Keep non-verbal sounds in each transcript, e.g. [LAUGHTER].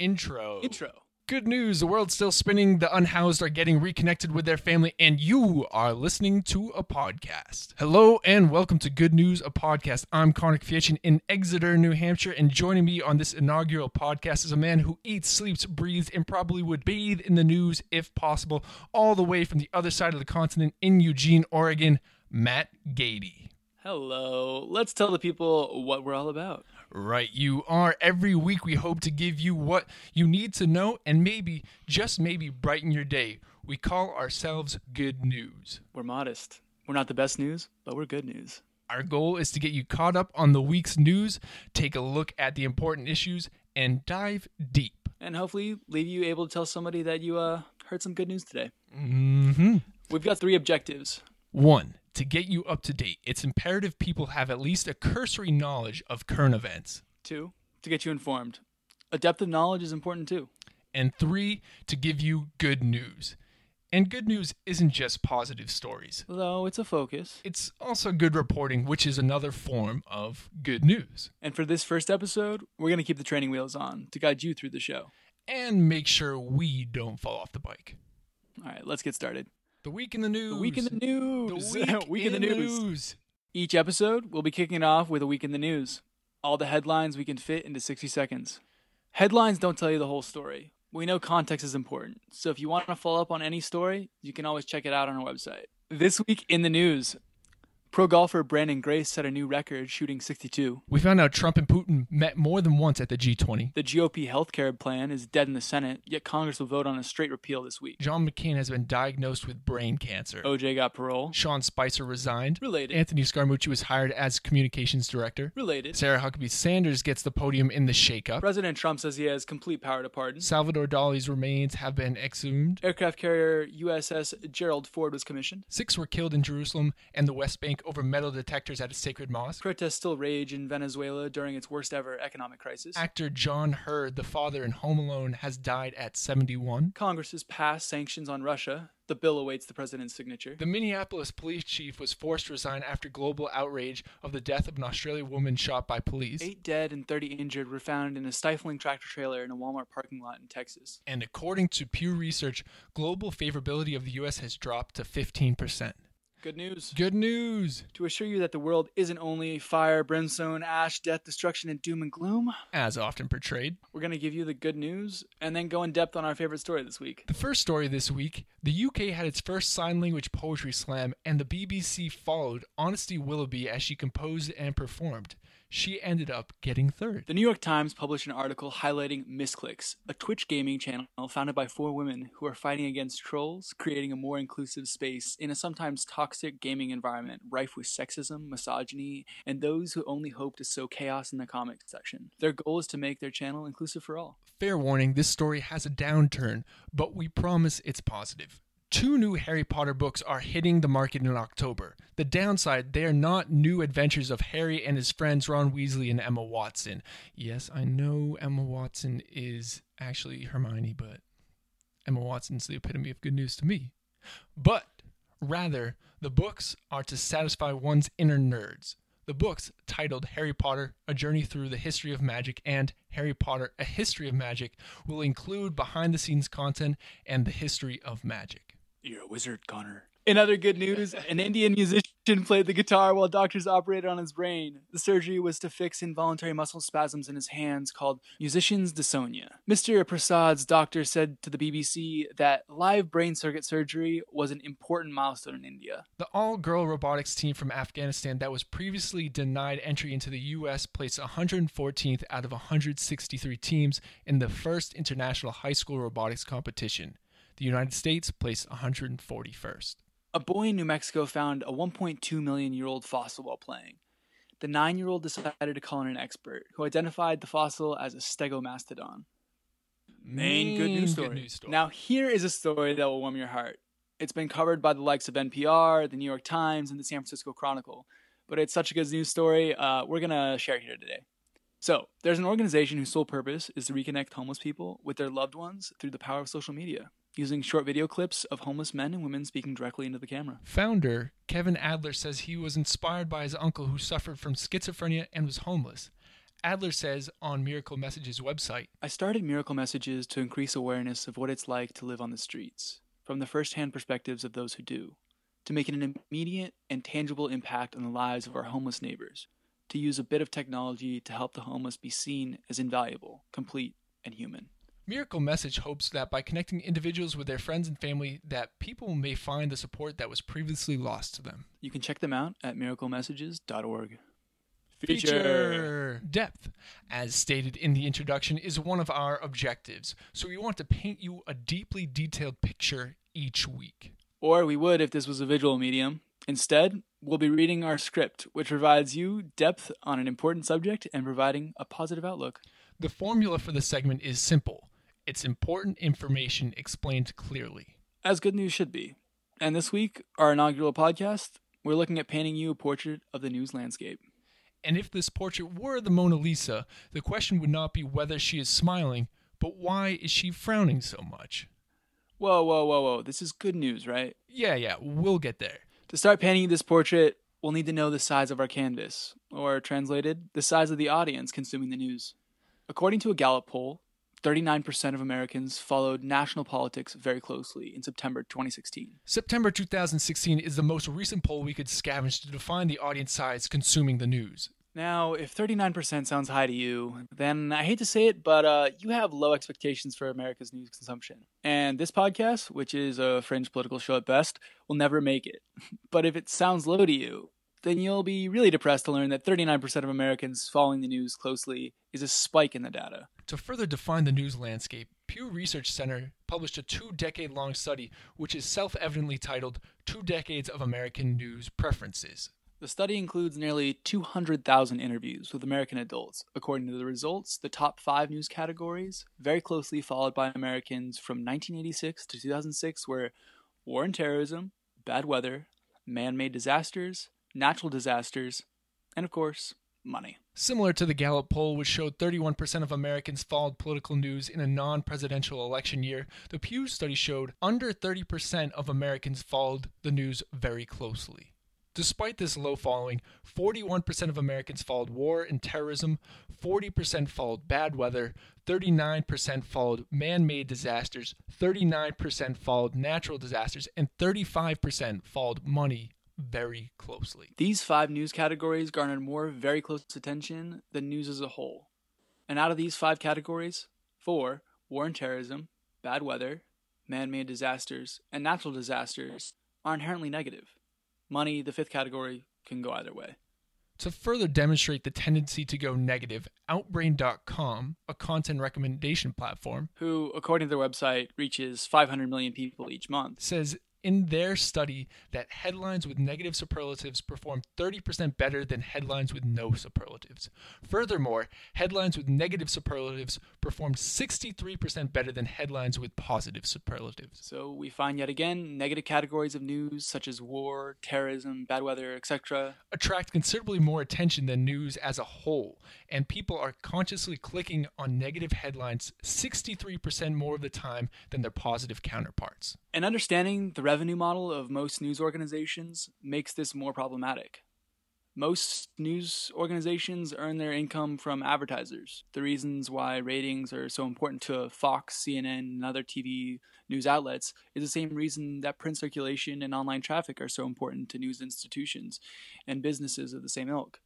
Intro. Intro. Good news. The world's still spinning. The unhoused are getting reconnected with their family, and you are listening to a podcast. Hello, and welcome to Good News, a podcast. I'm Connor Kwiecien in Exeter, New Hampshire, and joining me on this inaugural podcast is a man who eats, sleeps, breathes, and probably would bathe in the news if possible, all the way from the other side of the continent in Eugene, Oregon, Matt Gatie. Hello. Let's tell the people what we're all about. Right, you are. Every week, we hope to give you what you need to know and maybe, just maybe, brighten your day. We call ourselves Good News. We're modest. We're not the best news, but we're good news. Our goal is to get you caught up on the week's news, take a look at the important issues, and dive deep. And hopefully leave you able to tell somebody that you uh, heard some good news today. Mm-hmm. We've got three objectives. One, to get you up to date, it's imperative people have at least a cursory knowledge of current events. Two, to get you informed. A depth of knowledge is important too. And three, to give you good news. And good news isn't just positive stories. Though it's a focus. It's also good reporting, which is another form of good news. And for this first episode, we're going to keep the training wheels on to guide you through the show. And make sure we don't fall off the bike. All right, let's get started. The week in the news. The week in the news. The news. week, [LAUGHS] in, the news. Each episode, we'll be kicking it off with a week in the news. All the headlines we can fit into 60 seconds. Headlines don't tell you the whole story. We know context is important, so if you want to follow up on any story, you can always check it out on our website. This week in the news, pro golfer Branden Grace set a new record shooting 62. We found out Trump and Putin met more than once at the G20. The GOP health care plan is dead in the Senate, yet Congress will vote on a straight repeal this week. John McCain has been diagnosed with brain cancer. OJ got parole. Sean Spicer resigned. Related. Anthony Scaramucci was hired as communications director. Related. Sarah Huckabee Sanders gets the podium in the shakeup. President Trump says he has complete power to pardon. Salvador Dali's remains have been exhumed. Aircraft carrier USS Gerald Ford was commissioned. Six were killed in Jerusalem and the West Bank over metal detectors at a sacred mosque. Protests still rage in Venezuela during its worst ever economic crisis. Actor John Heard, the father in Home Alone, has died at 71. Congress has passed sanctions on Russia. The bill awaits the president's signature. The Minneapolis police chief was forced to resign after global outrage of the death of an Australian woman shot by police. Eight dead and 30 injured were found in a stifling tractor trailer in a Walmart parking lot in Texas. And according to Pew Research, global favorability of the U.S. has dropped to 15%. Good news. Good news! To assure you that the world isn't only fire, brimstone, ash, death, destruction, and doom and gloom, As often portrayed. we're going to give you the good news and then go in depth on our favorite story this week. The first story this week the UK had its first sign language poetry slam, and the BBC followed Honesty Willoughby as she composed and performed. She ended up getting third. The New York Times published an article highlighting Misclicks, a Twitch gaming channel founded by four women who are fighting against trolls, creating a more inclusive space in a sometimes toxic gaming environment rife with sexism, misogyny, and those who only hope to sow chaos in the comment section. Their goal is to make their channel inclusive for all. Fair warning, this story has a downturn, but we promise it's positive. Two new Harry Potter books are hitting the market in October. The downside, they are not new adventures of Harry and his friends Ron Weasley and Emma Watson. Yes, I know Emma Watson is actually Hermione, but Emma Watson's the epitome of good news to me. But rather, the books are to satisfy one's inner nerds. The books, titled Harry Potter A Journey Through the History of Magic and Harry Potter A History of Magic, will include behind the scenes content and the history of magic. You're a wizard, Connor. In other good news, an Indian musician played the guitar while doctors operated on his brain. The surgery was to fix involuntary muscle spasms in his hands called musician's dystonia. Mr. Prasad's doctor said to the BBC that live brain circuit surgery was an important milestone in India. The all girl robotics team from Afghanistan that was previously denied entry into the U.S. placed 114th out of 163 teams in the first international high school robotics competition. The United States placed 141st. A boy in New Mexico found a 1.2 million year old fossil while playing. The nine year old decided to call in an expert, who identified the fossil as a stegomastodon. Main good news, story. news story. Now, here is a story that will warm your heart. It's been covered by the likes of NPR, the New York Times, and the San Francisco Chronicle. But it's such a good news story, uh, we're going to share it here today. So, there's an organization whose sole purpose is to reconnect homeless people with their loved ones through the power of social media, using short video clips of homeless men and women speaking directly into the camera. Founder Kevin Adler says he was inspired by his uncle who suffered from schizophrenia and was homeless. Adler says on Miracle Messages website I started Miracle Messages to increase awareness of what it's like to live on the streets, from the first hand perspectives of those who do, to make an immediate and tangible impact on the lives of our homeless neighbors, to use a bit of technology to help the homeless be seen as invaluable, complete, and human. Miracle Message hopes that by connecting individuals with their friends and family that people may find the support that was previously lost to them. You can check them out at miraclemessages.org. Feature depth, as stated in the introduction, is one of our objectives. So we want to paint you a deeply detailed picture each week. Or we would if this was a visual medium. Instead, we'll be reading our script, which provides you depth on an important subject and providing a positive outlook. The formula for the segment is simple it's important information explained clearly. As good news should be. And this week, our inaugural podcast, we're looking at painting you a portrait of the news landscape. And if this portrait were the Mona Lisa, the question would not be whether she is smiling, but why is she frowning so much? Whoa, whoa, whoa, whoa. This is good news, right? Yeah, yeah, we'll get there. To start painting this portrait, we'll need to know the size of our canvas, or translated, the size of the audience consuming the news. According to a Gallup poll, 39% of Americans followed national politics very closely in September 2016. September 2016 is the most recent poll we could scavenge to define the audience size consuming the news. Now, if 39% sounds high to you, then I hate to say it, but uh, you have low expectations for America's news consumption. And this podcast, which is a fringe political show at best, will never make it. [LAUGHS] But if it sounds low to you, then you'll be really depressed to learn that 39% of Americans following the news closely is a spike in the data. To further define the news landscape, Pew Research Center published a two decade long study which is self evidently titled Two Decades of American News Preferences. The study includes nearly 200,000 interviews with American adults. According to the results, the top five news categories, very closely followed by Americans from 1986 to 2006, were war and terrorism, bad weather, man made disasters, natural disasters, and of course, money. Similar to the Gallup poll, which showed 31% of Americans followed political news in a non presidential election year, the Pew study showed under 30% of Americans followed the news very closely. Despite this low following, 41% of Americans followed war and terrorism, 40% followed bad weather, 39% followed man made disasters, 39% followed natural disasters, and 35% followed money very closely. These five news categories garnered more very close attention than news as a whole. And out of these five categories, four war and terrorism, bad weather, man made disasters, and natural disasters are inherently negative. Money, the fifth category, can go either way. To further demonstrate the tendency to go negative, Outbrain.com, a content recommendation platform, who, according to their website, reaches 500 million people each month, says in their study that headlines with negative superlatives perform 30% better than headlines with no superlatives. Furthermore, headlines with negative superlatives performed 63% better than headlines with positive superlatives. So we find yet again negative categories of news such as war, terrorism, bad weather, etc. attract considerably more attention than news as a whole, and people are consciously clicking on negative headlines 63% more of the time than their positive counterparts. And understanding the revenue model of most news organizations makes this more problematic. Most news organizations earn their income from advertisers. The reasons why ratings are so important to Fox, CNN, and other TV news outlets is the same reason that print circulation and online traffic are so important to news institutions and businesses of the same ilk.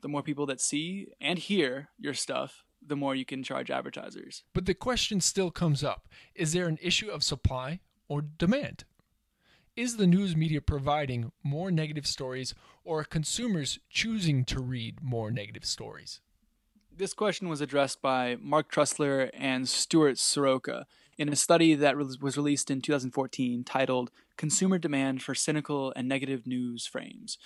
The more people that see and hear your stuff, the more you can charge advertisers. But the question still comes up is there an issue of supply or demand? Is the news media providing more negative stories, or are consumers choosing to read more negative stories? This question was addressed by Marc Trussler and Stuart Soroka in a study that was released in 2014 titled Consumer Demand for Cynical and Negative News Frames.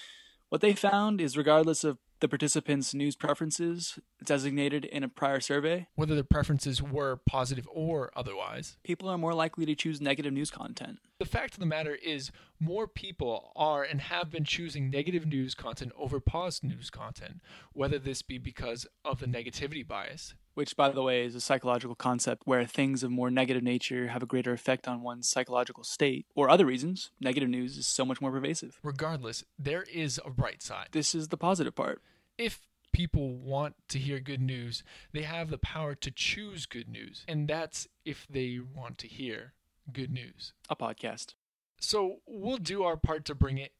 What they found is, regardless of the participants' news preferences designated in a prior survey, whether their preferences were positive or otherwise, people are more likely to choose negative news content. The fact of the matter is, more people are and have been choosing negative news content over positive news content, whether this be because of the negativity bias, which, by the way, is a psychological concept where things of more negative nature have a greater effect on one's psychological state, or other reasons, negative news is so much more pervasive. Regardless, there is a bright side. This is the positive part. If people want to hear good news, they have the power to choose good news. And that's if they want to hear good news. A podcast. So we'll do our part to bring it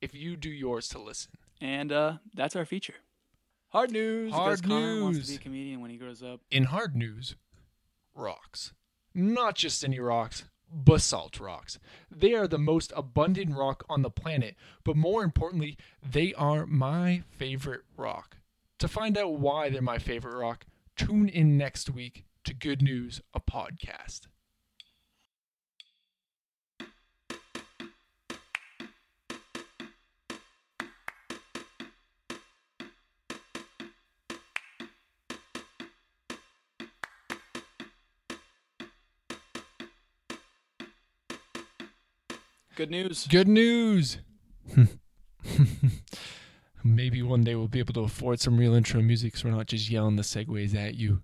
if you do yours to listen. And uh, that's our feature. Hard news. Hard Connor wants to be a comedian when he grows up. In hard news, rocks. Not just any rocks, basalt rocks. They are the most abundant rock on the planet, but more importantly, they are my favorite rock. To find out why they're my favorite rock, tune in next week to Good News, a podcast. Good news. Good news! [LAUGHS] Maybe one day we'll be able to afford some real intro music so we're not just yelling the segues at you.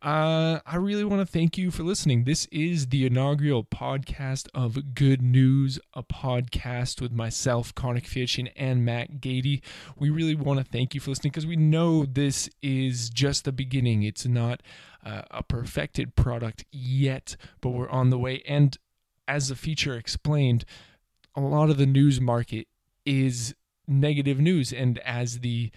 Uh, I really want to thank you for listening. This is the inaugural podcast of Good News, a podcast with myself, Connor Kwiecien, and Matt Gatie. We really want to thank you for listening because we know this is just the beginning. It's not uh, a perfected product yet, but we're on the way. And as the feature explained, a lot of the news market is negative news. And as the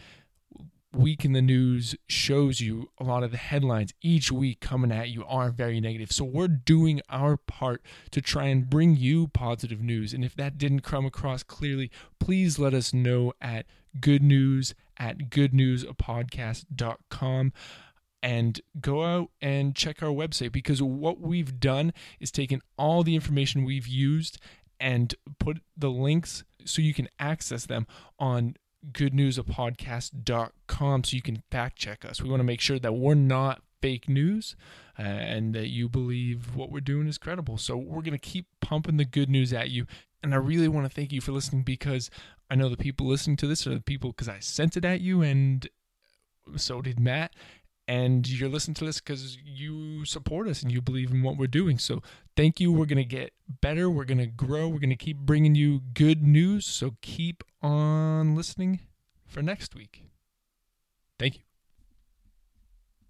week in the news shows you, a lot of the headlines each week coming at you are very negative. So we're doing our part to try and bring you positive news. And if that didn't come across clearly, please let us know at good news at goodnewsapodcast.com and go out and check our website because what we've done is taken all the information we've used and put the links so you can access them on goodnewsapodcast.com so you can fact check us. We want to make sure that we're not fake news uh, and that you believe what we're doing is credible. So we're going to keep pumping the good news at you. And I really want to thank you for listening because I know the people listening to this are the people because I sent it at you and so did Matt and you're listening to this because you support us and you believe in what we're doing. So thank you. We're going to get better. We're going to grow. We're going to keep bringing you good news. So keep on listening for next week. Thank you.